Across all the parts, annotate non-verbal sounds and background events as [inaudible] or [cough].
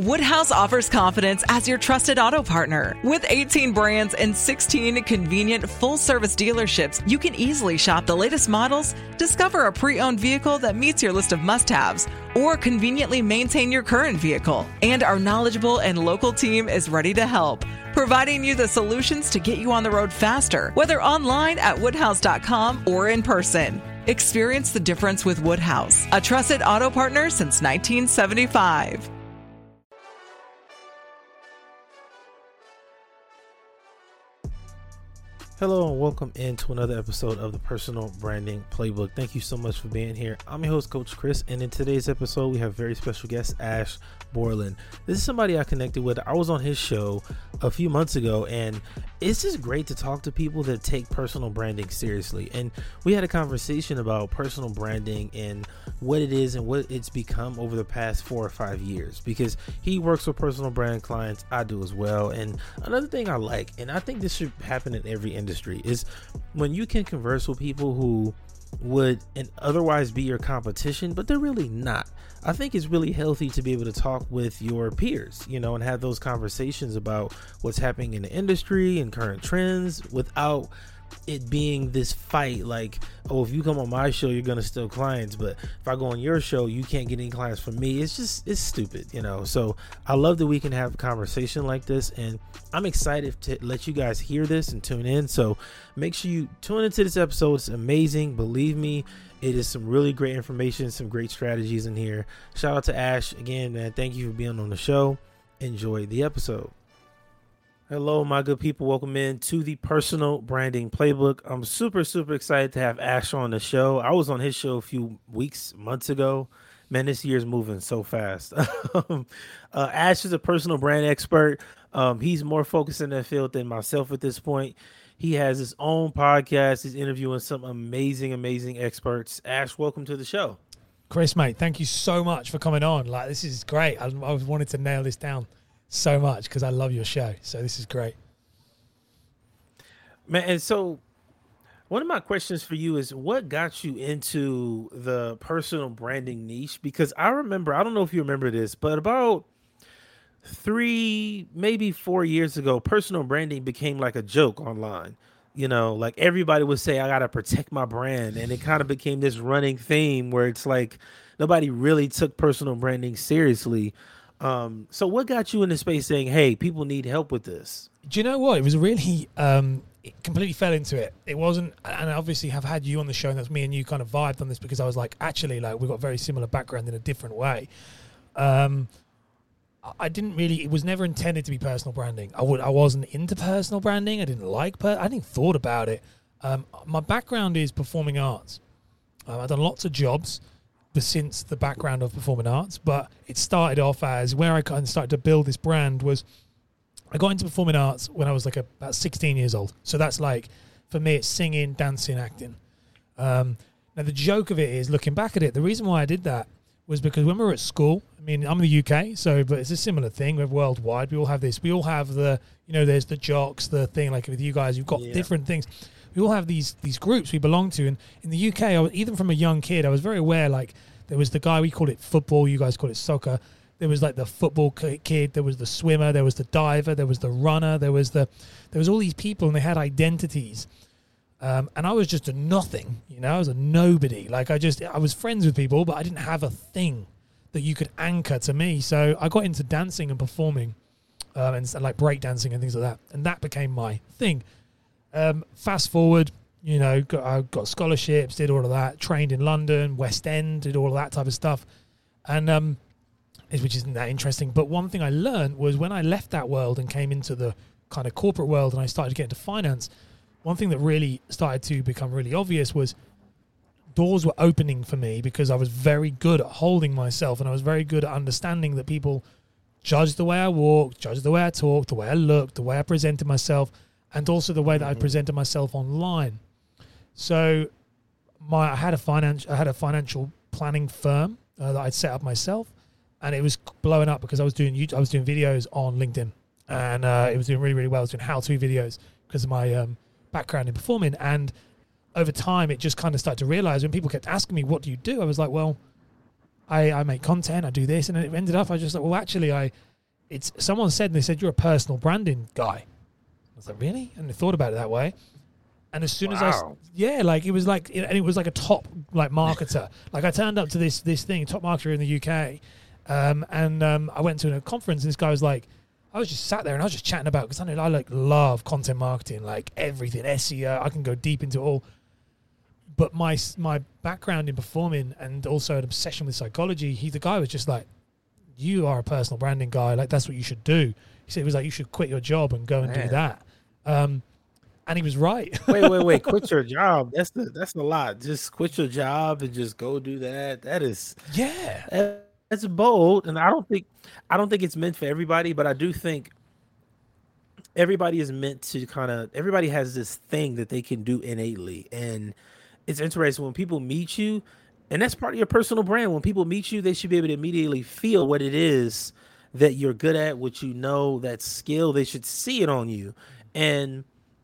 Woodhouse offers confidence as your trusted auto partner. With 18 brands and 16 convenient full service dealerships, you can easily shop the latest models, discover a pre owned vehicle that meets your list of must haves, or conveniently maintain your current vehicle. And our knowledgeable and local team is ready to help, providing you the solutions to get you on the road faster, whether online at woodhouse.com or in person. Experience the difference with Woodhouse, a trusted auto partner since 1975. Hello and welcome into another episode of the Personal Branding Playbook. Thank you so much for being here. I'm your host, Coach Chris, and in today's episode, we have very special guest Ash Borland. This is somebody I connected with. I was on his show a few months ago, and it's just great to talk to people that take personal branding seriously. And we had a conversation about personal branding and what it is and what it's become over the past four or five years because he works with personal brand clients. I do as well. And another thing I like, and I think this should happen in every industry, is when you can converse with people who would and otherwise be your competition, but they're really not. I think it's really healthy to be able to talk with your peers, you know, and have those conversations about what's happening in the industry and current trends without it being this fight like oh if you come on my show you're gonna steal clients but if i go on your show you can't get any clients from me. It's just it's stupid you know. So i love that we can have a conversation like this and i'm excited to let you guys hear this and tune in. So make sure you tune into this episode. It's amazing. Believe me it is some really great information some great strategies in here shout out to ash again man thank you for being on the show enjoy the episode Hello, my good people. Welcome in to the personal branding playbook. I'm super, super excited to have Ash on the show. I was on his show a few weeks, months ago. Man, this year's moving so fast. [laughs] uh, Ash is a personal brand expert. Um, he's more focused in that field than myself at this point. He has his own podcast. He's interviewing some amazing, amazing experts. Ash, welcome to the show. Chris, mate, thank you so much for coming on. Like, this is great. I, I wanted to nail this down so much because I love your show. So this is great. Man, and so one of my questions for you is what got you into the personal branding niche? Because I remember, I don't know if you remember this, but about three, maybe four years ago, personal branding became like a joke online. You know, like everybody would say, I got to protect my brand. And it kind of became this running theme where it's like nobody really took personal branding seriously. Um, so what got you in the space saying, "Hey, people need help with this"? Do you know what? It was really um, it completely fell into it. It wasn't, and I obviously have had you on the show, and that's me and you kind of vibed on this because I was like, actually, like we've got very similar background in a different way. Um, I didn't really. It was never intended to be personal branding. I would. I wasn't into personal branding. I didn't like. Per, I didn't thought about it. Um, my background is performing arts. Um, I've done lots of jobs since the background of performing arts, but it started off as where I kind of started to build this brand was I got into performing arts when I was like a, about 16 years old. So that's like, for me, it's singing, dancing, acting. Um, now, the joke of it is looking back at it, the reason why I did that was because when we were at school, I mean, I'm in the UK, so, but it's a similar thing. We're worldwide. We all have this. We all have the, you know, there's the jocks, the thing like with you guys, you've got yeah. different things we all have these these groups we belong to. And in the UK, I was, even from a young kid, I was very aware. Like there was the guy we called it football, you guys call it soccer. There was like the football kid. There was the swimmer. There was the diver. There was the runner. There was the there was all these people, and they had identities. Um, and I was just a nothing, you know. I was a nobody. Like I just I was friends with people, but I didn't have a thing that you could anchor to me. So I got into dancing and performing, um, and, and like break dancing and things like that, and that became my thing. Um, fast forward, you know, got, I got scholarships, did all of that, trained in London, West End, did all of that type of stuff. And um, which isn't that interesting. But one thing I learned was when I left that world and came into the kind of corporate world and I started to get into finance, one thing that really started to become really obvious was doors were opening for me because I was very good at holding myself and I was very good at understanding that people judge the way I walk, judge the way I talk, the way I look, the way I presented myself, and also the way that I presented myself online. So, my I had a finance I had a financial planning firm uh, that I'd set up myself, and it was blowing up because I was doing YouTube, I was doing videos on LinkedIn, and uh, it was doing really really well. I was doing how to videos because of my um, background in performing, and over time, it just kind of started to realize when people kept asking me, "What do you do?" I was like, "Well." I, I make content, I do this, and it ended up I just like, well, actually, I, it's someone said, and they said you're a personal branding guy. I was like, really? And I thought about it that way. And as soon as I, yeah, like it was like, and it was like a top like marketer. [laughs] like I turned up to this this thing, top marketer in the UK, um, and um, I went to a conference, and this guy was like, I was just sat there and I was just chatting about because I know I like love content marketing, like everything SEO. I can go deep into all but my my background in performing and also an obsession with psychology, he the guy was just like, "You are a personal branding guy. Like that's what you should do." He said it was like you should quit your job and go and do that. Um, and he was right. wait, wait, wait! [laughs] Quit your job. That's the that's a lot. Just quit your job and just go do that. That is yeah, that- that's bold, and I don't think I don't think it's meant for everybody. But I do think everybody is meant to kind of everybody has this thing that they can do innately, and it's interesting when people meet you, and that's part of your personal brand. When people meet you, they should be able to immediately feel what it is that you're good at, what you know, that skill. They should see it on you, and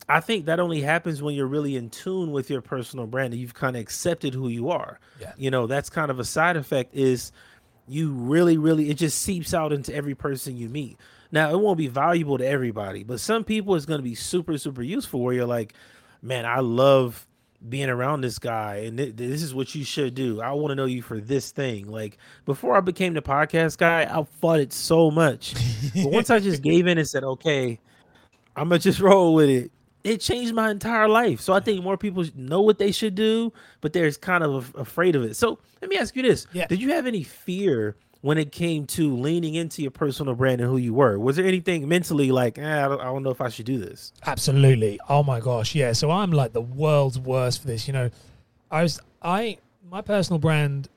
I think that only happens when you're really in tune with your personal brand and you've kind of accepted who you are. Yeah. You know, that's kind of a side effect is you really, really, it just seeps out into every person you meet. Now, it won't be valuable to everybody, but some people it's going to be super, super useful where you're like, man, I love being around this guy and th- this is what you should do. I want to know you for this thing. Like before I became the podcast guy, I fought it so much. but once I just [laughs] gave in and said, okay, I'm gonna just [laughs] roll with it. It changed my entire life. So I think more people know what they should do, but they're kind of afraid of it. So let me ask you this: Yeah. Did you have any fear when it came to leaning into your personal brand and who you were? Was there anything mentally like, eh, I, don't, I don't know if I should do this? Absolutely. Oh my gosh, yeah. So I'm like the world's worst for this. You know, I was I my personal brand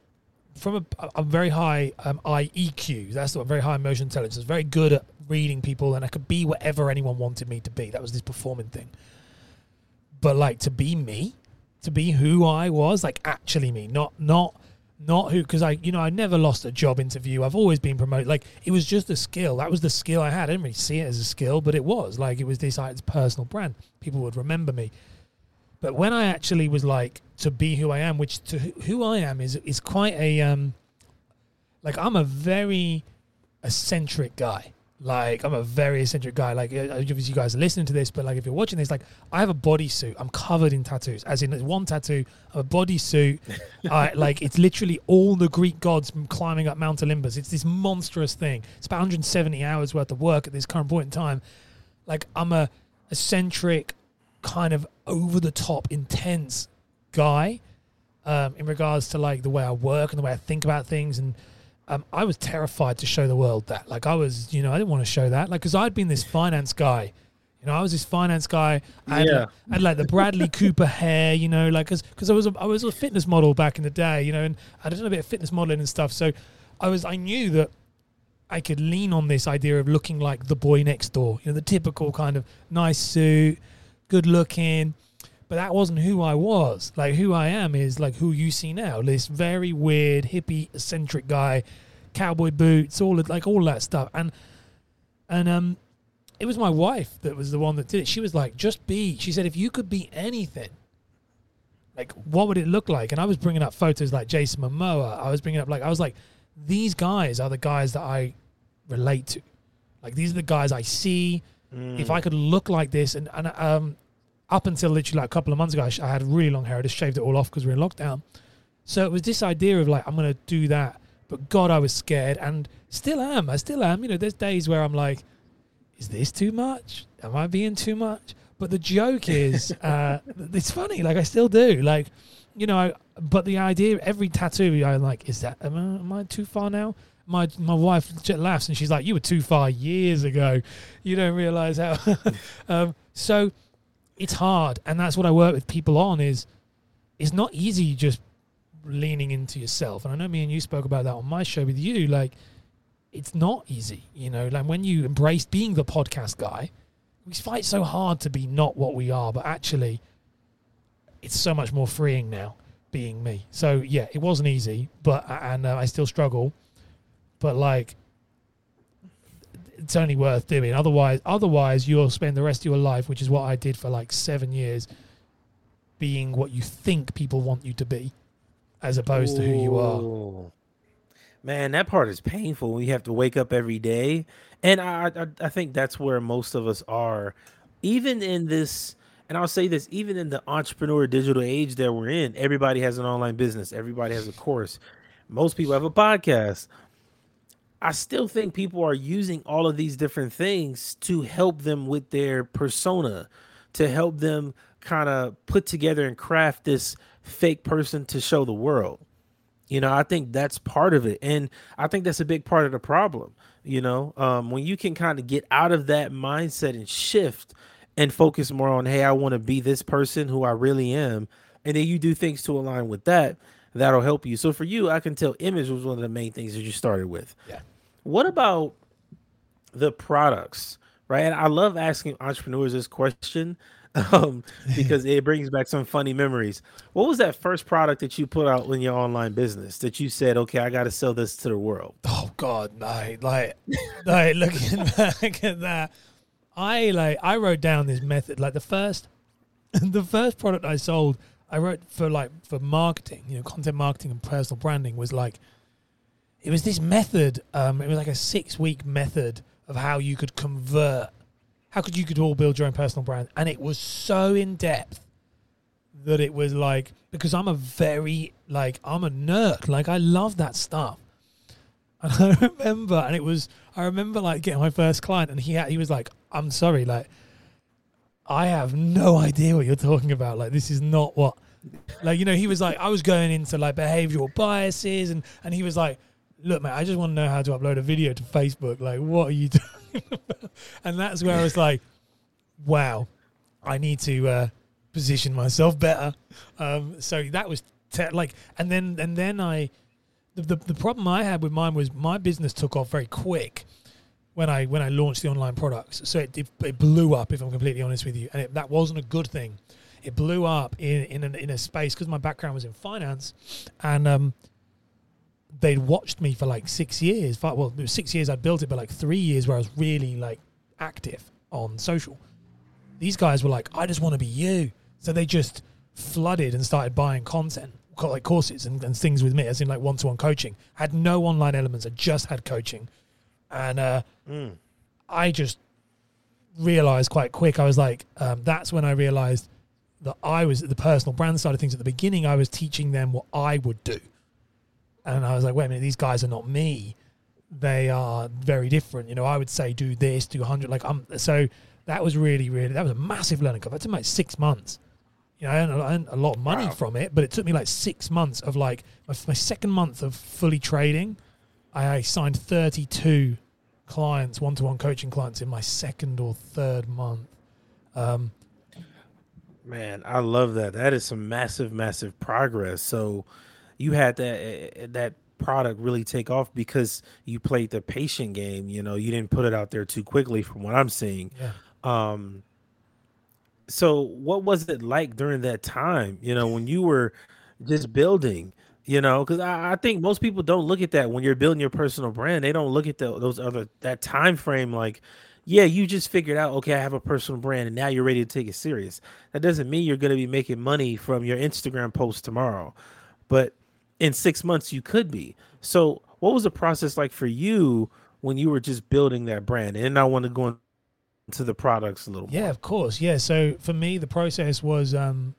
from a, a very high um, IEQ. That's what very high emotional intelligence. Very good at reading people, and I could be whatever anyone wanted me to be. That was this performing thing. But like to be me, to be who I was, like actually me, not not not who because I you know I never lost a job interview. I've always been promoted. Like it was just a skill. That was the skill I had. I didn't really see it as a skill, but it was like it was this like, personal brand. People would remember me. But when I actually was like to be who I am, which to who- I am is is quite a um like I'm a very eccentric guy. Like I'm a very eccentric guy. Like uh, obviously you guys are listening to this, but like if you're watching this, like I have a bodysuit. I'm covered in tattoos. As in one tattoo, a bodysuit. [laughs] I like it's literally all the Greek gods climbing up Mount Olympus. It's this monstrous thing. It's about 170 hours worth of work at this current point in time. Like I'm a eccentric, kind of over the top, intense guy um, in regards to like the way I work and the way I think about things. And um, I was terrified to show the world that. Like I was, you know, I didn't want to show that. Like because I'd been this finance guy. You know, I was this finance guy. I had, Yeah. like, I had like the Bradley [laughs] Cooper hair. You know, like because I was a, I was a fitness model back in the day. You know, and I did a bit of fitness modeling and stuff. So I was I knew that I could lean on this idea of looking like the boy next door. You know, the typical kind of nice suit, good looking. But that wasn't who I was. Like who I am is like who you see now. This very weird, hippie, eccentric guy, cowboy boots, all of, like all that stuff. And and um it was my wife that was the one that did it. She was like, just be. She said, if you could be anything, like what would it look like? And I was bringing up photos like Jason Momoa. I was bringing up like I was like, these guys are the guys that I relate to. Like these are the guys I see. If I could look like this, and and um, up until literally like a couple of months ago, I, sh- I had really long hair. I just shaved it all off because we we're in lockdown. So it was this idea of like I'm gonna do that, but God, I was scared, and still am. I still am. You know, there's days where I'm like, is this too much? Am I being too much? But the joke is, [laughs] uh, it's funny. Like I still do. Like, you know, I, but the idea, every tattoo, I'm like, is that am I, am I too far now? my my wife laughs and she's like, "You were too far years ago. You don't realize how." [laughs] um, so it's hard, and that's what I work with people on. Is it's not easy just leaning into yourself. And I know me and you spoke about that on my show with you. Like, it's not easy, you know. Like when you embrace being the podcast guy, we fight so hard to be not what we are, but actually, it's so much more freeing now being me. So yeah, it wasn't easy, but and uh, I still struggle but like it's only worth doing. Otherwise, otherwise you'll spend the rest of your life, which is what I did for like seven years, being what you think people want you to be, as opposed Ooh. to who you are. Man, that part is painful. We have to wake up every day, and I, I, I think that's where most of us are, even in this. And I'll say this: even in the entrepreneur digital age that we're in, everybody has an online business. Everybody has a course. Most people have a podcast. I still think people are using all of these different things to help them with their persona, to help them kind of put together and craft this fake person to show the world. You know, I think that's part of it. And I think that's a big part of the problem. You know, um, when you can kind of get out of that mindset and shift and focus more on, hey, I want to be this person who I really am. And then you do things to align with that that'll help you. So for you, I can tell image was one of the main things that you started with. Yeah. What about the products? Right. And I love asking entrepreneurs this question [laughs] um, because it brings back some funny memories. What was that first product that you put out in your online business that you said, okay, I got to sell this to the world? Oh God, no! Like, like looking [laughs] back at that, I like I wrote down this method. Like the first, [laughs] the first product I sold, I wrote for like for marketing, you know, content marketing and personal branding was like it was this method. Um, it was like a six week method of how you could convert, how could you could all build your own personal brand, and it was so in depth that it was like because I'm a very like I'm a nerd, like I love that stuff. And [laughs] I remember, and it was I remember like getting my first client, and he had, he was like, "I'm sorry, like I have no idea what you're talking about. Like this is not what." Like you know, he was like, I was going into like behavioral biases, and and he was like, look, man, I just want to know how to upload a video to Facebook. Like, what are you [laughs] doing? and that's where I was like, wow, I need to uh, position myself better. Um, so that was te- like, and then and then I, the, the the problem I had with mine was my business took off very quick when I when I launched the online products. So it, it, it blew up. If I'm completely honest with you, and it, that wasn't a good thing. It blew up in in, an, in a space because my background was in finance, and um, they'd watched me for like six years. Five, Well, it was six years I'd built it, but like three years where I was really like active on social. These guys were like, I just want to be you. So they just flooded and started buying content, like courses and, and things with me, as in like one to one coaching. I had no online elements, I just had coaching. And uh, mm. I just realized quite quick, I was like, um, that's when I realized that I was the personal brand side of things at the beginning. I was teaching them what I would do and I was like, wait a minute, these guys are not me. They are very different. You know, I would say do this, do 100. Like, I'm so that was really, really, that was a massive learning curve. It took me like six months. You know, I earned, I earned a lot of money wow. from it, but it took me like six months of like my, my second month of fully trading. I signed 32 clients, one to one coaching clients in my second or third month. Um, Man, I love that. That is some massive, massive progress. So, you had that eh, eh, that product really take off because you played the patient game. You know, you didn't put it out there too quickly, from what I'm seeing. Yeah. Um. So, what was it like during that time? You know, when you were just building. You know, because I, I, think most people don't look at that when you're building your personal brand. They don't look at the, those other that time frame like yeah, you just figured out, okay, I have a personal brand and now you're ready to take it serious. That doesn't mean you're going to be making money from your Instagram post tomorrow. But in six months you could be. So what was the process like for you when you were just building that brand? And I want to go into the products a little bit. yeah, more. of course. Yeah. So for me, the process was um,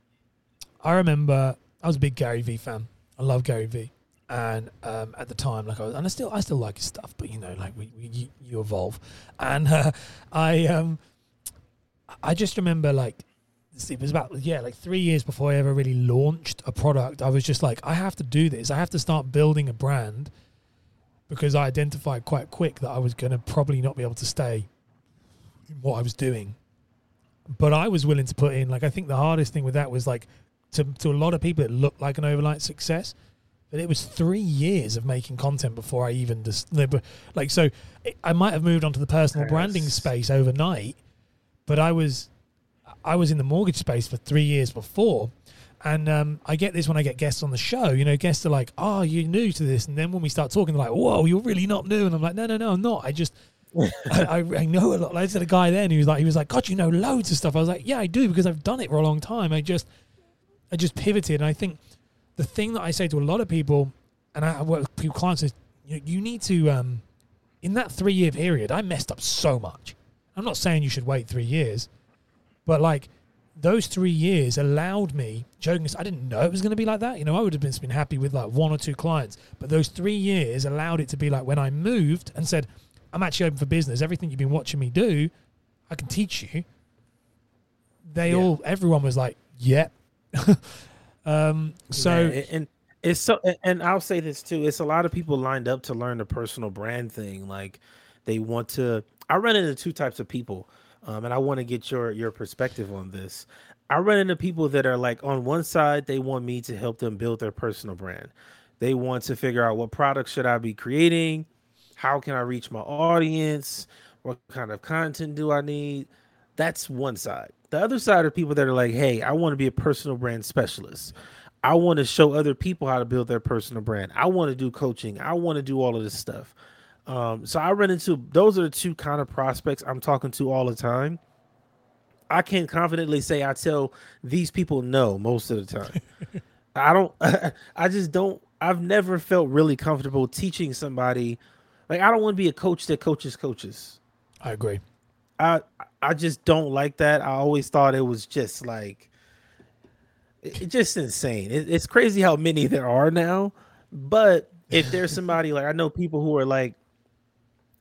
I remember I was a big Gary Vee fan. I love Gary Vee. And um, at the time, like I was, and I still, I still like his stuff, but you know, like we, we you, you evolve, and [laughs] uh, I, um, I just remember like it was about yeah like three years before i ever really launched a product i was just like i have to do this i have to start building a brand because I identified quite quick that I was going to probably not be able to stay in what I was doing. But I was willing to put in, like, I think the hardest thing with that was like, to, to a lot of people, it looked like an overnight success, but it was three years of making content before I even just, like, so it, I might have moved onto the personal Yes. branding space overnight, but I was, I was in the mortgage space for three years before. And um, I get this when I get guests on the show. You know, guests are like, "Oh, you're new to this," and then when we start talking, they're like, "Whoa, you're really not new." And I'm like, "No, no, no, I'm not. I just, [laughs] I, I, know a lot." I said a guy then, he was like, "He was like, God, you know loads of stuff." I was like, "Yeah, I do because I've done it for a long time. I just, I just pivoted." And I think the thing that I say to a lot of people, and I work with people clients is, you, you need to, um, in that three year period, I messed up so much. I'm not saying you should wait three years, but like those three years allowed me joking i didn't know it was going to be like that you know i would have been, been happy with like one or two clients but those three years allowed it to be like when i moved and said i'm actually open for business everything you've been watching me do i can teach you they Yeah. all everyone was like yep [laughs] um so Man, and, it's so and I'll say this too. It's a lot of people lined up to learn the personal brand thing. Like they want to I run into two types of people. Um, and I want to get your your perspective on this. I run into people that are like on one side, they want me to help them build their personal brand. They want to figure out what products should I be creating? How can I reach my audience? What kind of content do I need? That's one side. The other side are people that are like, hey, I want to be a personal brand specialist. I want to show other people how to build their personal brand. I want to do coaching. I want to do all of this stuff. Um, so I run into those are the two kind of prospects I'm talking to all the time. I can confidently say I tell these people no most of the time. [laughs] I don't [laughs] I just don't I've never felt really comfortable teaching somebody like I don't want to be a coach that coaches coaches. i agree I I just don't like that. I always thought it was just like it, it's just insane. It, it's crazy how many there are now. But if there's [laughs] somebody like I know people who are like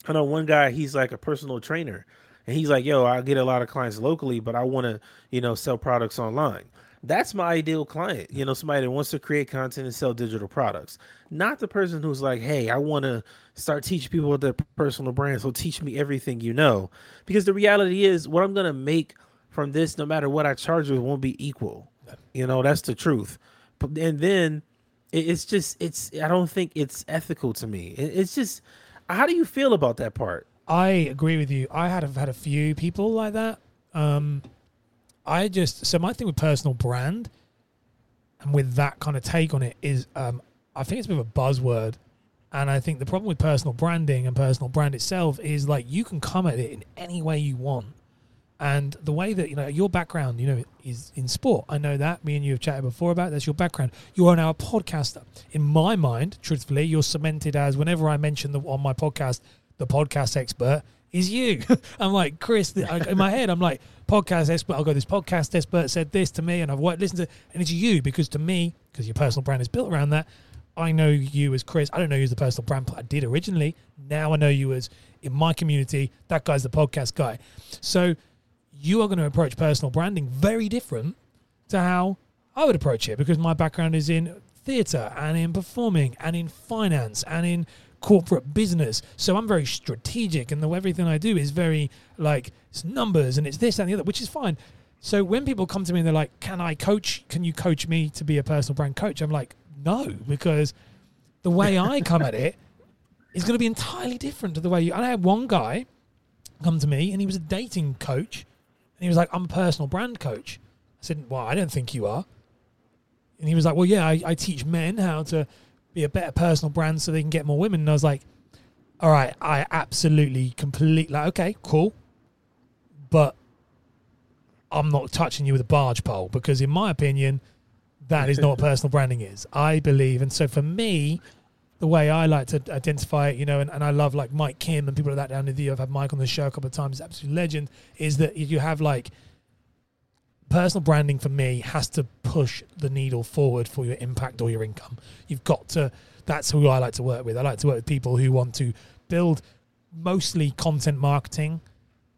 I know one guy he's like a personal trainer and he's like, "Yo, I get a lot of clients locally, but I want to, you know, sell products online." That's my ideal client. You know, somebody that wants to create content and sell digital products. Not the person who's like, "Hey, I want to start teaching people their personal brand, so teach me everything you know." Because the reality is what I'm to make from this no matter what I charge with, won't be equal. You know, that's the truth. And then it's just it's I don't think it's ethical to me. It's just how do you feel about that part? I agree with you. I had had a few people like that. Um, I just so my thing with personal brand and with that kind of take on it is um, I think it's a bit of a buzzword. And I think the problem with personal branding and personal brand itself is like you can come at it in any way you want. And the way that, you know, your background, you know, is in sport. I know that. Me and you have chatted before about that's your background. You are now a podcaster. In my mind, truthfully, you're cemented as whenever I mention the, on my podcast, the podcast expert is you. [laughs] I'm like, Chris, in my head, I'm like, podcast expert. I'll go, this podcast expert said this to me and I've worked, listened to and it's you because to me, because your personal brand is built around that, I know you as Chris. I don't know you as the personal brand I did originally. Now I know you as in my community, that guy's the podcast guy. So you are going to approach personal branding very different to how I would approach it because my background is in theatre and in performing and in finance and in corporate business. So I'm very strategic and the everything I do is very like it's numbers and it's this and the other, which is fine. So when people come to me and they're like, "Can I coach? Can you coach me to be a personal brand coach?" I'm like, "No," because the way I come at it [laughs] is going to be entirely different to the way you. And I had one guy come to me and he was a dating coach and he was like, I'm a personal brand coach. I said, Well, I don't think you are. And he was like, Well, yeah, I, I teach men how to be a better personal brand so they can get more women. And I was like, All right, I absolutely, completely, like, okay, cool. But I'm not touching you with a barge pole because, in my opinion, that is not what [laughs] personal branding is. I believe. And so for me, the way I like to identify it, you know, and, and I love like Mike Kim and people like that down in the. I've had Mike on the show a couple of times, absolute legend, is that you have like personal branding for me has to push the needle forward for your impact or your income. You've got to, that's who I like to work with. I like to work with people who want to build mostly content marketing.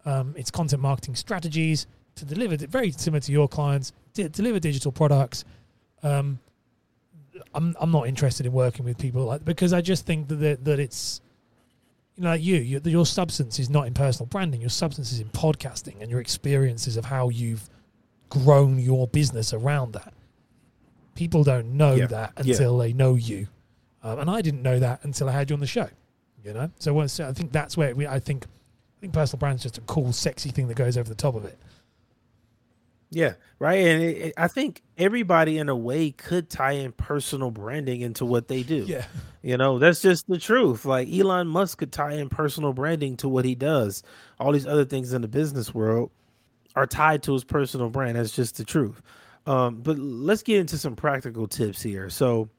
Um, it's content marketing strategies to deliver, very similar to your clients, deliver digital products. Um, I'm I'm not interested in working with people like because I just think that that, it's you know like you your, your substance is not in personal branding. Your substance is in podcasting and your experiences of how you've grown your business around that. People don't know Yeah. that Yeah. until they know you, um, and I didn't know that until I had you on the show. You know, so once I think that's where we, I think I think personal brand is just a cool, sexy thing that goes over the top of it. Yeah, right. And it, it- I think everybody, in a way, could tie in personal branding into what they do. Yeah, You know, that's just the truth. Like Elon Musk could tie in personal branding to what he does. All these other things in the business world are tied to his personal brand. That's just the truth. Um, but let's get into some practical tips here. So,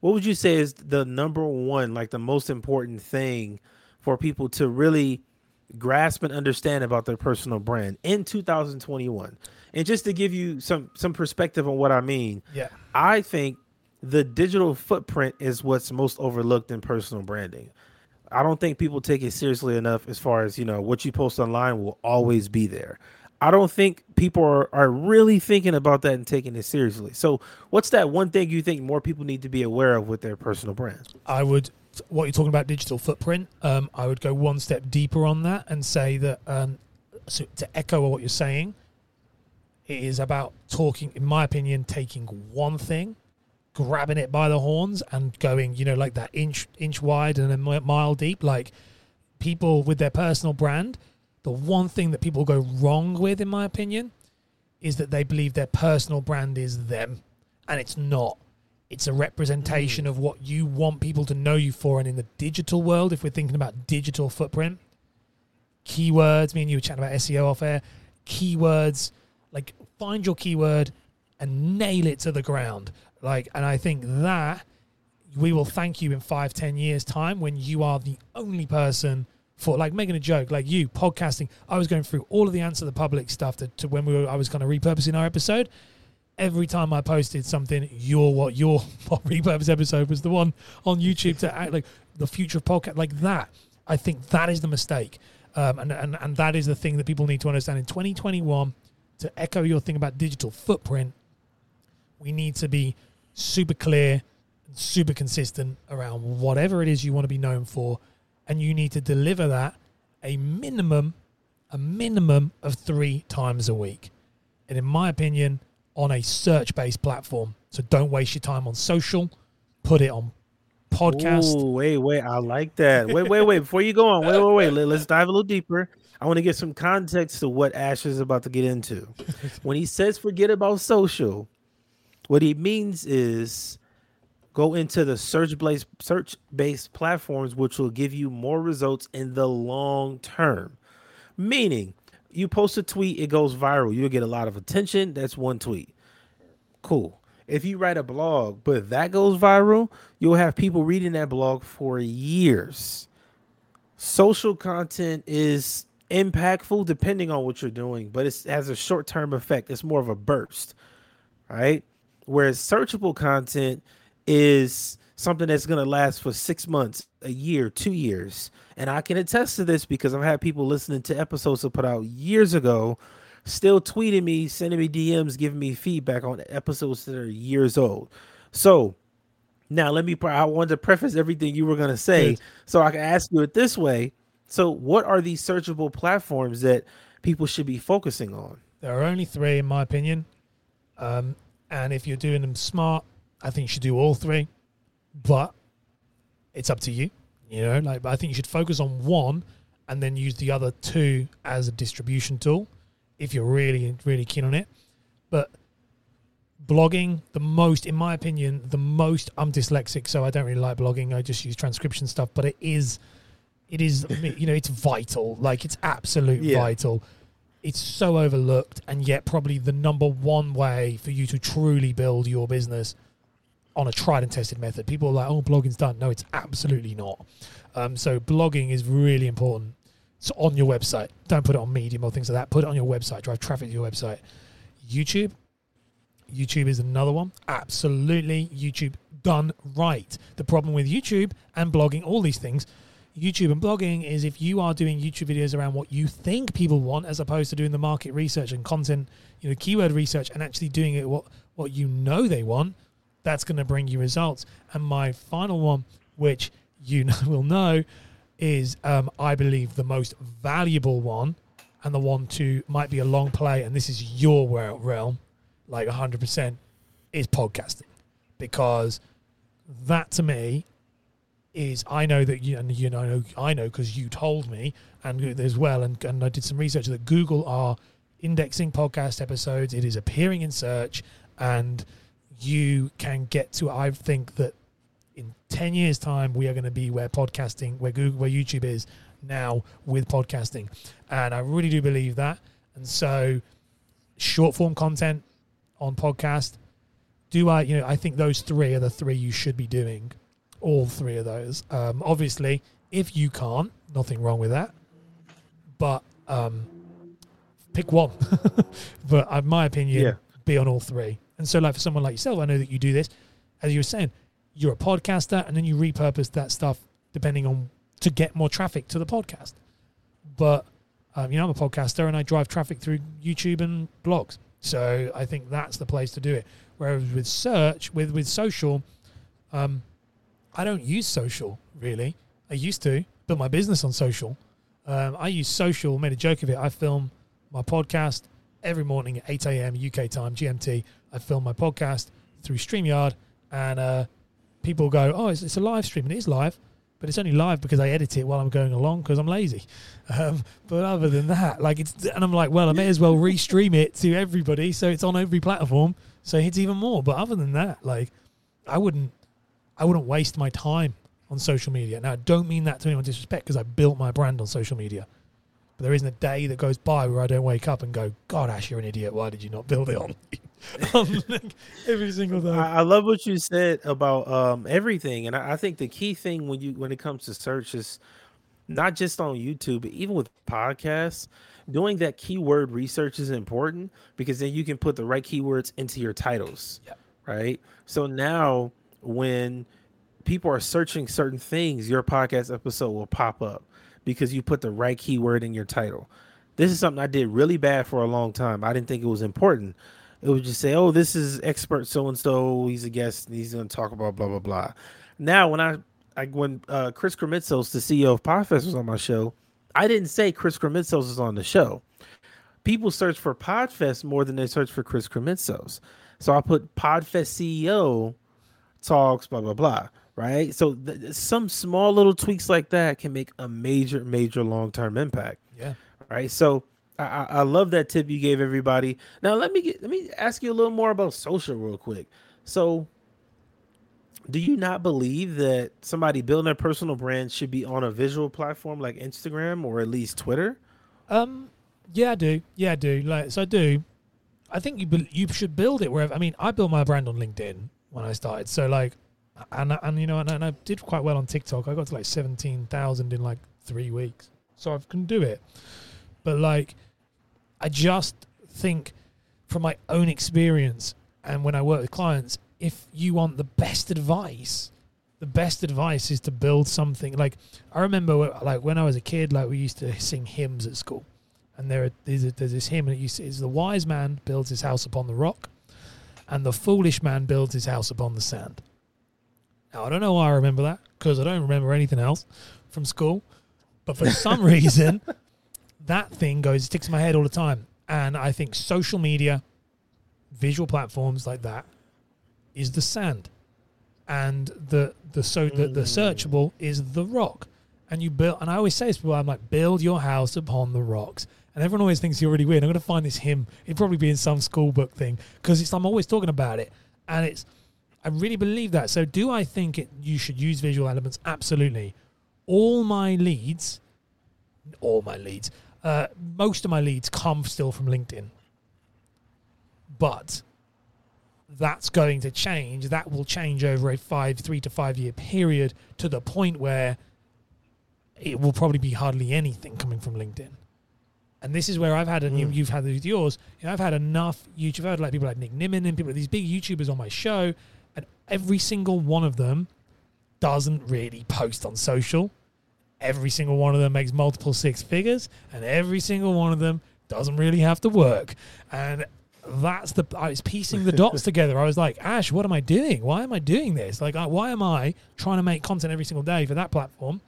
what would you say is the number one, like the most important thing for people to really grasp and understand about their personal brand in 2021? And just to give you some some perspective on what I mean, yeah, I think the digital footprint is what's most overlooked in personal branding. I don't think people take it seriously enough as far as, you know, what you post online will always be there. I don't think people are, are really thinking about that and taking it seriously. So, what's that one thing you think more people need to be aware of with their personal brand? I would. What you're talking about, digital footprint. Um, I would go one step deeper on that and say that um, so to echo what you're saying, it is about talking. In my opinion, taking one thing, grabbing it by the horns, and going, you know, like that inch inch wide and a mile deep. Like people with their personal brand, the one thing that people go wrong with, in my opinion, is that they believe their personal brand is them, and it's not. It's a representation mm. of what you want people to know you for. And in the digital world, if we're thinking about digital footprint, keywords, me and you were chatting about SEO off air, keywords, like find your keyword and nail it to the ground. Like, and I think that we will thank you in five, ten years' time when you are the only person for like making a joke, like you podcasting. I was going through all of the answer the public stuff to, to when we were I was kind of repurposing our episode. Every time I posted something, your what your [laughs] repurpose episode was the one on YouTube to act like the future of podcast like that. I think that is the mistake. Um, and, and and that is the thing that people need to understand in 2021 to echo your thing about digital footprint we need to be super clear and super consistent around whatever it is you want to be known for and you need to deliver that a minimum a minimum of 3 times a week and in my opinion on a search based platform so don't waste your time on social put it on podcast Ooh, wait, wait. I like that. Wait, wait, wait. Before you go on, wait, wait, wait. Let, let's dive a little deeper. I want to get some context to what Ash is about to get into. [laughs] when he says forget about social, what he means is go into the search based search based platforms, which will give you more results in the long term. Meaning, you post a tweet, it goes viral. You'll get a lot of attention. That's one tweet. Cool. If you write a blog, but that goes viral, you'll have people reading that blog for years. Social content is impactful depending on what you're doing, but it has a short term effect. It's more of a burst, right? Whereas searchable content is something that's going to last for six months, a year, two years. And I can attest to this because I've had people listening to episodes I put out years ago still tweeting me, sending me DMs, giving me feedback on episodes that are years old. So now let me. I wanted to preface everything you were going to say, Good. so I can ask you it this way. So, what are these searchable platforms that people should be focusing on? There are only three, in my opinion. Um, and if you're doing them smart, I think you should do all three. But it's up to you. You know, like but I think you should focus on one and then use the other two as a distribution tool if you're really, really keen on it. But blogging, the most, in my opinion, the most. I'm dyslexic, so I don't really like blogging. I just use transcription stuff. But it is, it is, you know, it's vital. Like it's absolute Yeah. vital. It's so overlooked, and yet probably the number one way for you to truly build your business on a tried and tested method. People are like, "Oh, blogging's done." No, it's absolutely not. Um, so blogging is really important. So on your website, don't put it on Medium or things like that. Put it on your website. Drive traffic to your website. YouTube, YouTube is another one. Absolutely, YouTube done right. The problem with YouTube and blogging, all these things, YouTube and blogging is if you are doing YouTube videos around what you think people want, as opposed to doing the market research and content, you know, keyword research, and actually doing it what what you know they want, That's going to bring you results. And my final one, which you [laughs] will know, is um, I believe the most valuable one, and the one to might be a long play, and this is your realm, like 100%, is podcasting, because that to me is I know that you and you know I know because you told me and as well and, and I did some research that Google are indexing podcast episodes it is appearing in search and you can get to I think that in 10 years time we are going to be where podcasting where Google where YouTube is now with podcasting and I really do believe that and so short form content on podcast do I you know I think those three are the three you should be doing all three of those. Um, obviously, if you can't, nothing wrong with that. But um, pick one. [laughs] but in my opinion, Yeah. be on all three. And so, like for someone like yourself, I know that you do this. As you were saying, you're a podcaster, and then you repurpose that stuff depending on to get more traffic to the podcast. But um, you know, I'm a podcaster, and I drive traffic through YouTube and blogs. So I think that's the place to do it. Whereas with search, with with social, um, I don't use social really. I used to build my business on social. Um, I use social. Made a joke of it. I film my podcast every morning at 8 a.m. UK time GMT. I film my podcast through Streamyard, and uh, people go, "Oh, it's, it's a live stream." And it is live, but it's only live because I edit it while I'm going along because I'm lazy. [laughs] Um, but other than that, like it's, and I'm like, well, I may as well restream it to everybody, so it's on every platform, so it's even more. But other than that, like, I wouldn't I wouldn't waste my time on social media. Now, I don't mean that to anyone disrespect because I built my brand on social media. But there isn't a day that goes by where I don't wake up and go, God, Ash, you're an idiot. Why did you not build it on? [laughs] Every single day. I, I love what you said about um, everything, and I, I think the key thing when you when it comes to search is not just on YouTube, but even with podcasts, doing that keyword research is important because then you can put the right keywords into your titles. Yeah. Right. So now when people are searching certain things, your podcast episode will pop up because you put the right keyword in your title. This is something I did really bad for a long time. I didn't think it was important. It would just say, "Oh, this is expert so and so. He's a guest. And he's going to talk about blah blah blah." Now, when I, I when uh, Chris Krimitsos, the CEO of Podfest, was on my show, I didn't say Chris Krimitsos was on the show. People search for Podfest more than they search for Chris Krimitsos. So I put Podfest CEO talks, blah blah blah. Right. So th- some small little tweaks like that can make a major, major long term impact. yeah. Right. So I, I love that tip you gave everybody. Now let me get let me ask you a little more about social real quick. So do you not believe that somebody building a personal brand should be on a visual platform like Instagram or at least Twitter? Um, yeah, I do. Yeah, I do. Like, so I do. I think you bel- you should build it wherever. I mean, I built my brand on LinkedIn when I started. So like, and and you know, and, and I did quite well on TikTok. I got to like seventeen thousand in like three weeks. So I can do it. But like, I just think from my own experience and when I work with clients, if you want the best advice, the best advice is to build something. Like I remember, like when I was a kid, like we used to sing hymns at school, and there are, there's, there's this hymn, and it used to, is the wise man builds his house upon the rock, and the foolish man builds his house upon the sand. Now I don't know why I remember that because I don't remember anything else from school, but for some [laughs] reason, that thing goes sticks in my head all the time, and I think social media, visual platforms like that, is the sand. And the the so the, the mm. searchable is the rock. And you build and i always say this to people i'm like build your house upon the rocks. And everyone always thinks you're really weird. I'm going to find this hymn. It'd probably be in some school book thing. Because it's i'm always talking about it. And it's i really believe that. So do i think it you should use visual elements? Absolutely. All my leads all my leads uh, most of my leads come still from linkedin but that's going to change. That will change over a five, three to five year period to the point where it will probably be hardly anything coming from LinkedIn. And this is where I've had, and Mm. you've had with yours. You know, I've had enough YouTube. I've had like people like Nick Nimmin and people these big YouTubers on my show, and every single one of them doesn't really post on social. Every single one of them makes multiple six figures, and every single one of them doesn't really have to work. And that's the I was piecing the dots [laughs] together. I was like, Ash, what am I doing? Why am I doing this? Like, why am I trying to make content every single day for that platform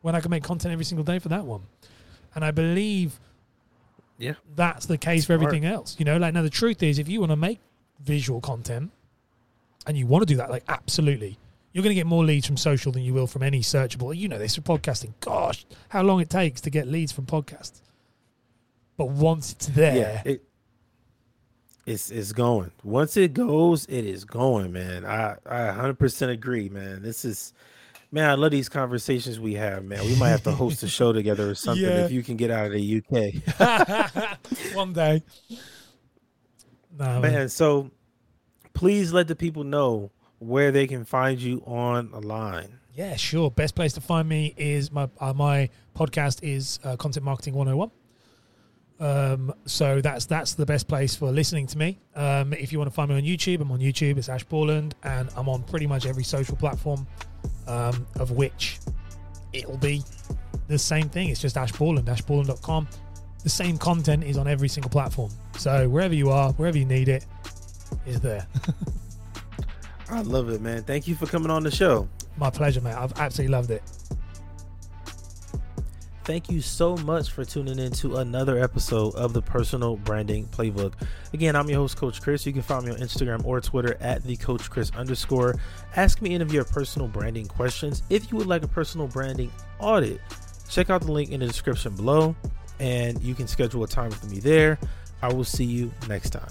when I can make content every single day for that one? And I believe Yeah. that's the case for everything else. You know, like now the truth is, if you want to make visual content and you want to do that, like absolutely, you're going to get more leads from social than you will from any searchable. You know this for podcasting. Gosh, how long it takes to get leads from podcasts. But once it's there, Yeah, it, it's it's going. Once it goes, it is going, man. I I 100% agree, man. This is man, I love these conversations we have, man. We might have to host a show together or something [laughs] Yeah. if you can get out of the UK. [laughs] one day. No, Man, so please let the people know where they can find you online. Yeah, sure. Best place to find me is my uh, my podcast is uh, Content Marketing 101. Um, so that's that's the best place for listening to me. Um, if you want to find me on YouTube, I'm on YouTube. It's Ash Borland, and I'm on pretty much every social platform, um, of which it'll be the same thing. It's just Ash Borland, ashborland.com. The same content is on every single platform. So wherever you are, wherever you need it, is there. [laughs] I love it, man. Thank you for coming on the show. My pleasure, man. I've absolutely loved it. Thank you so much for tuning in to another episode of the Personal Branding Playbook. Again, I'm your host, Coach Chris. You can find me on Instagram or Twitter at the Coach Chris underscore. Ask me any of your personal branding questions. If you would like a personal branding audit, check out the link in the description below and you can schedule a time with me there. I will see you next time.